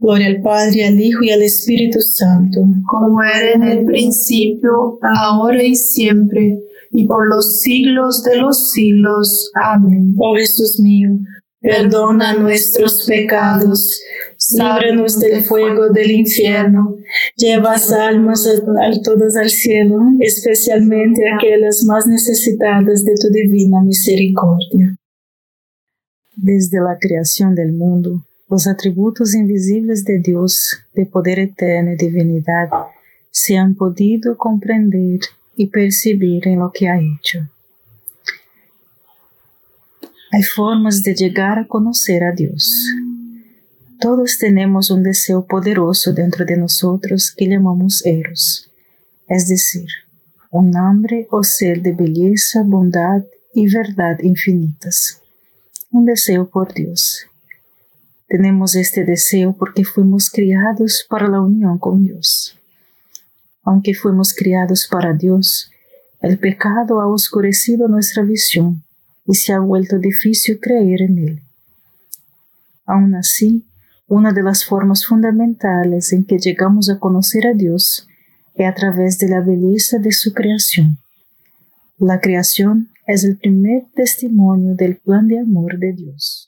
Gloria al Padre, al Hijo y al Espíritu Santo. Como era en el principio, ahora y siempre, y por los siglos de los siglos. Amén. Oh Jesús mío, perdona nuestros pecados, líbranos del fuego del infierno, lleva almas a, todas al cielo, especialmente aquellas más necesitadas de tu divina misericordia. Desde la creación del mundo, los atributos invisibles de Dios, de poder eterno y divinidad, se han podido comprender y percibir en lo que ha hecho. Hay formas de llegar a conocer a Dios. Todos tenemos un deseo poderoso dentro de nosotros que llamamos eros, es decir, un hambre o ser de belleza, bondad y verdad infinitas. Un deseo por Dios tenemos este deseo porque fuimos criados para la unión con Dios. Aunque fuimos criados para Dios, el pecado ha oscurecido nuestra visión y se ha vuelto difícil creer en Él. Aún así, una de las formas fundamentales en que llegamos a conocer a Dios es a través de la belleza de su creación. La creación es el primer testimonio del plan de amor de Dios.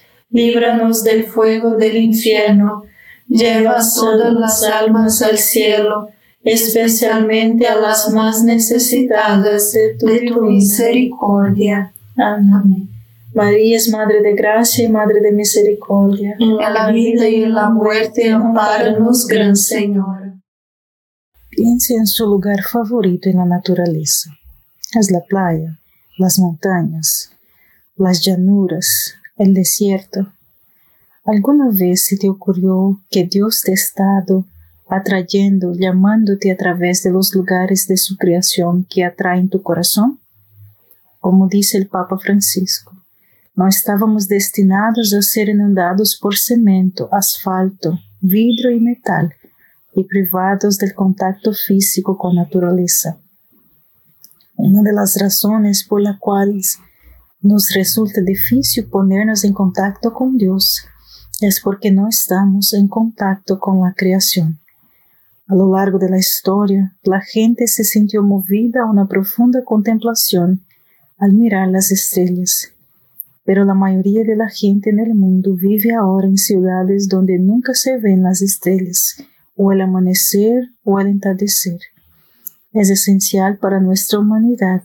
líbranos del fuego del infierno, lleva todas las almas al cielo, especialmente a las más necesitadas de tu, misericordia. Amén. María es Madre de Gracia y Madre de Misericordia. En la vida y en la muerte, amparanos, Gran Señor. Piense en su lugar favorito en la naturaleza. Es la playa, las montañas, las llanuras, el desierto. ¿Alguna vez se te ocurrió que Dios te ha estado atrayendo, llamándote a través de los lugares de su creación que atraen tu corazón? Como dice el Papa Francisco, no estábamos destinados a ser inundados por cemento, asfalto, vidrio y metal y privados del contacto físico con naturaleza. Una de las razones por las cuales nos resulta difícil ponernos en contacto con Dios es porque no estamos en contacto con la creación. A lo largo de la historia, la gente se sintió movida a una profunda contemplación al mirar las estrellas. Pero la mayoría de la gente en el mundo vive ahora en ciudades donde nunca se ven las estrellas, o el amanecer o el entardecer. Es esencial para nuestra humanidad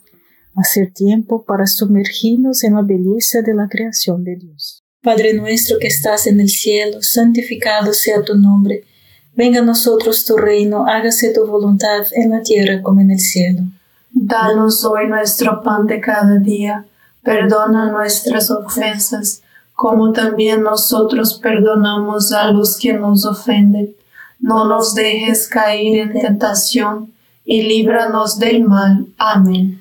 hacer tiempo para sumergirnos en la belleza de la creación de Dios. Padre nuestro que estás en el cielo, santificado sea tu nombre. Venga a nosotros tu reino, hágase tu voluntad en la tierra como en el cielo. Danos hoy nuestro pan de cada día perdona nuestras ofensas, como también nosotros perdonamos a los que nos ofenden. No nos dejes caer en tentación, y líbranos del mal. Amén.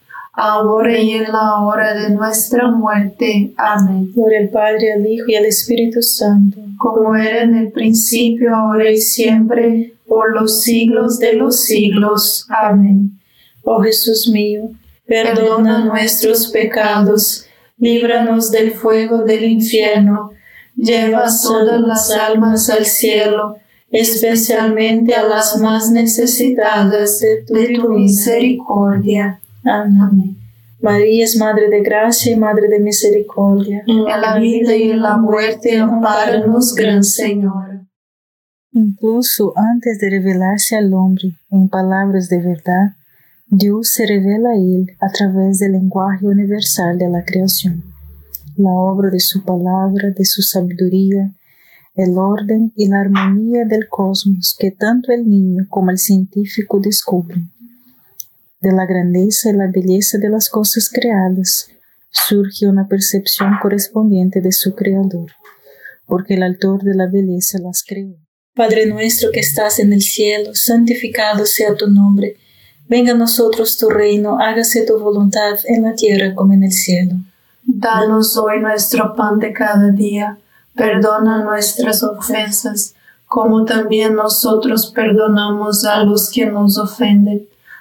ahora y en la hora de nuestra muerte. Amén. Por el Padre, el Hijo y el Espíritu Santo, como era en el principio, ahora y siempre, por los siglos de los siglos. Amén. Oh Jesús mío, perdona nuestros pecados, líbranos del fuego del infierno, lleva todas las almas al cielo, especialmente a las más necesitadas de tu, misericordia. Amén. María es Madre de Gracia y Madre de Misericordia. En la vida y en la muerte, amparanos, Gran Señor. Incluso antes de revelarse al hombre en palabras de verdad, Dios se revela a él a través del lenguaje universal de la creación, la obra de su palabra, de su sabiduría, el orden y la armonía del cosmos que tanto el niño como el científico descubren. De la grandeza y la belleza de las cosas creadas surge una percepción correspondiente de su creador, porque el autor de la belleza las creó. Padre nuestro que estás en el cielo, santificado sea tu nombre. Venga a nosotros tu reino, hágase tu voluntad en la tierra como en el cielo. Danos hoy nuestro pan de cada día. Perdona nuestras ofensas, como también nosotros perdonamos a los que nos ofenden.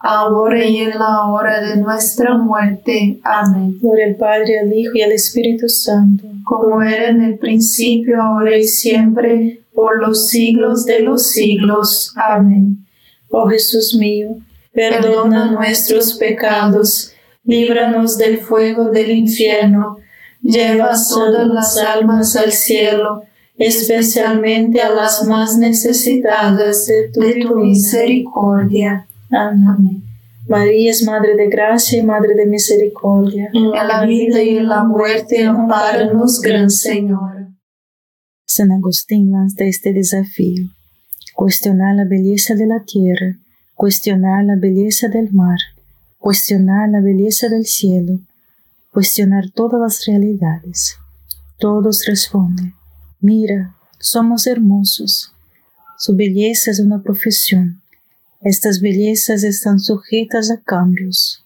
ahora y en la hora de nuestra muerte. Amén. Gloria al Padre, al Hijo y al Espíritu Santo. Como era en el principio, ahora y siempre, por los siglos de los siglos. Amén. Oh Jesús mío, perdona nuestros pecados, líbranos del fuego del infierno, lleva todas las almas al cielo, especialmente a las más necesitadas de tu, de tu misericordia. Amén. María es Madre de Gracia y Madre de Misericordia. En la vida y en la muerte, amparanos, Gran Señora. San Agustín lanza este desafío. Cuestionar la belleza de la tierra, cuestionar la belleza del mar, cuestionar la belleza del cielo, cuestionar todas las realidades. Todos responden, mira, somos hermosos. Su belleza es una profesión. Estas bellezas están sujetas a cambios.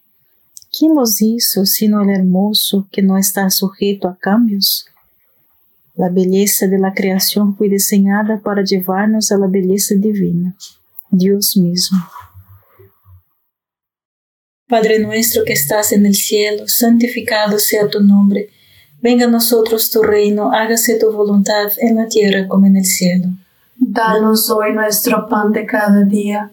¿Quién los hizo sino el hermoso que no está sujeto a cambios? La belleza de la creación fue diseñada para llevarnos a la belleza divina, Dios mismo. Padre nuestro que estás en el cielo, santificado sea tu nombre. Venga a nosotros tu reino, hágase tu voluntad en la tierra como en el cielo. Danos hoy nuestro pan de cada día,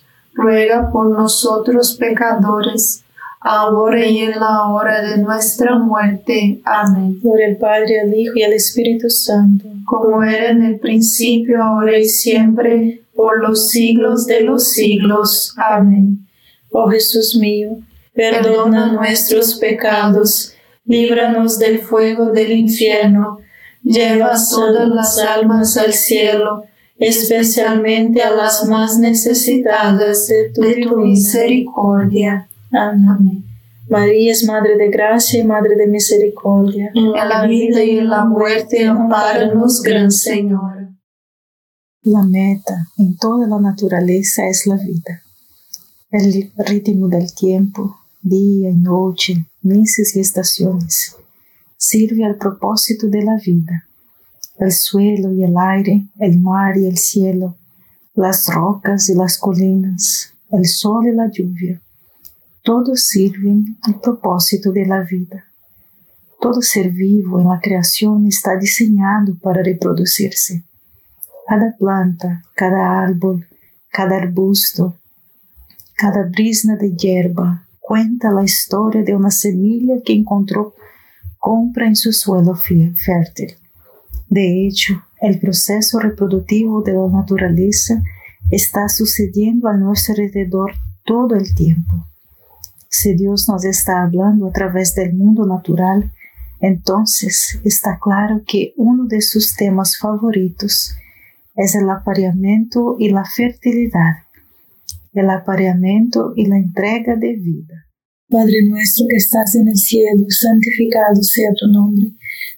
ruega por nosotros pecadores, ahora y en la hora de nuestra muerte. Amén. Gloria al Padre, al Hijo y al Espíritu Santo. Como era en el principio, ahora y siempre, por los siglos de los siglos. Amén. Oh Jesús mío, perdona nuestros pecados, líbranos del fuego del infierno, lleva todas las almas al cielo, especialmente a las más necesitadas de tu, de tu misericordia. Amén. María es Madre de Gracia y Madre de Misericordia. En la vida y en la muerte, amparanos, Gran Señor. La meta en toda la naturaleza es la vida. El ritmo del tiempo, día y noche, meses y estaciones, sirve al propósito de la vida. El suelo y el aire, el mar y el cielo, las rocas y las colinas, el sol y la lluvia, todos sirven al propósito de la vida. Todo ser vivo en la creación está diseñado para reproducirse. Cada planta, cada árbol, cada arbusto, cada brisna de hierba cuenta la historia de una semilla que encontró compra en su suelo fértil. De hecho, el proceso reproductivo de la naturaleza está sucediendo a nuestro alrededor todo el tiempo. Si Dios nos está hablando a través del mundo natural, entonces está claro que uno de sus temas favoritos es el apareamiento y la fertilidad, el apareamiento y la entrega de vida. Padre nuestro que estás en el cielo, santificado sea tu nombre.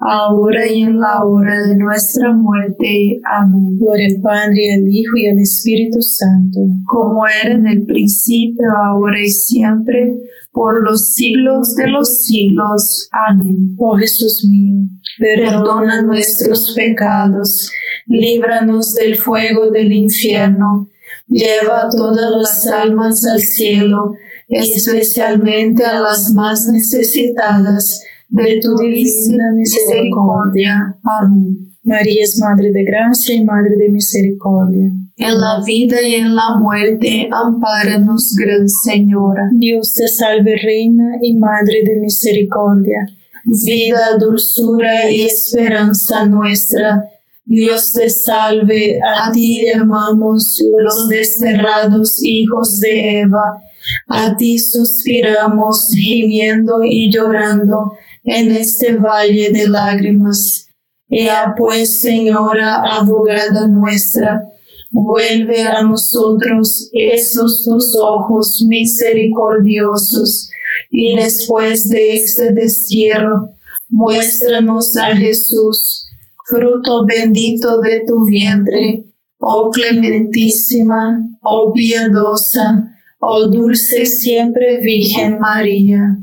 ahora y en la hora de nuestra muerte. Amén. Gloria al Padre, al Hijo y al Espíritu Santo, como era en el principio, ahora y siempre, por los siglos de los siglos. Amén. Oh Jesús mío, perdona nuestros pecados, líbranos del fuego del infierno, lleva todas las almas al cielo, especialmente a las más necesitadas de tu divina misericordia. Amén. María es Madre de Gracia y Madre de Misericordia. En la vida y en la muerte, ampáranos, Gran Señora. Dios te salve, Reina y Madre de Misericordia. Vida, dulzura y esperanza nuestra. Dios te salve, a ti llamamos los desterrados hijos de Eva. A ti suspiramos, gimiendo y llorando en este valle de lágrimas. Ea pues, Señora, abogada nuestra, vuelve a nosotros esos tus ojos misericordiosos, y después de este destierro, muéstranos a Jesús, fruto bendito de tu vientre, oh clementísima, oh piadosa, oh dulce siempre Virgen María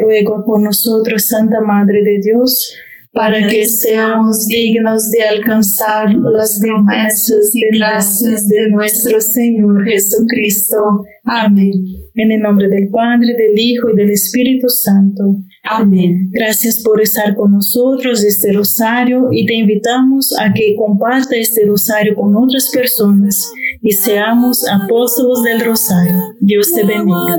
ruego por nosotros, Santa Madre de Dios, para que seamos dignos de alcanzar las promesas y gracias de nuestro Señor Jesucristo. Amén. En el nombre del Padre, del Hijo y del Espíritu Santo. Amén. Gracias por estar con nosotros este rosario y te invitamos a que comparta este rosario con otras personas y seamos apóstolos del rosario. Dios te bendiga.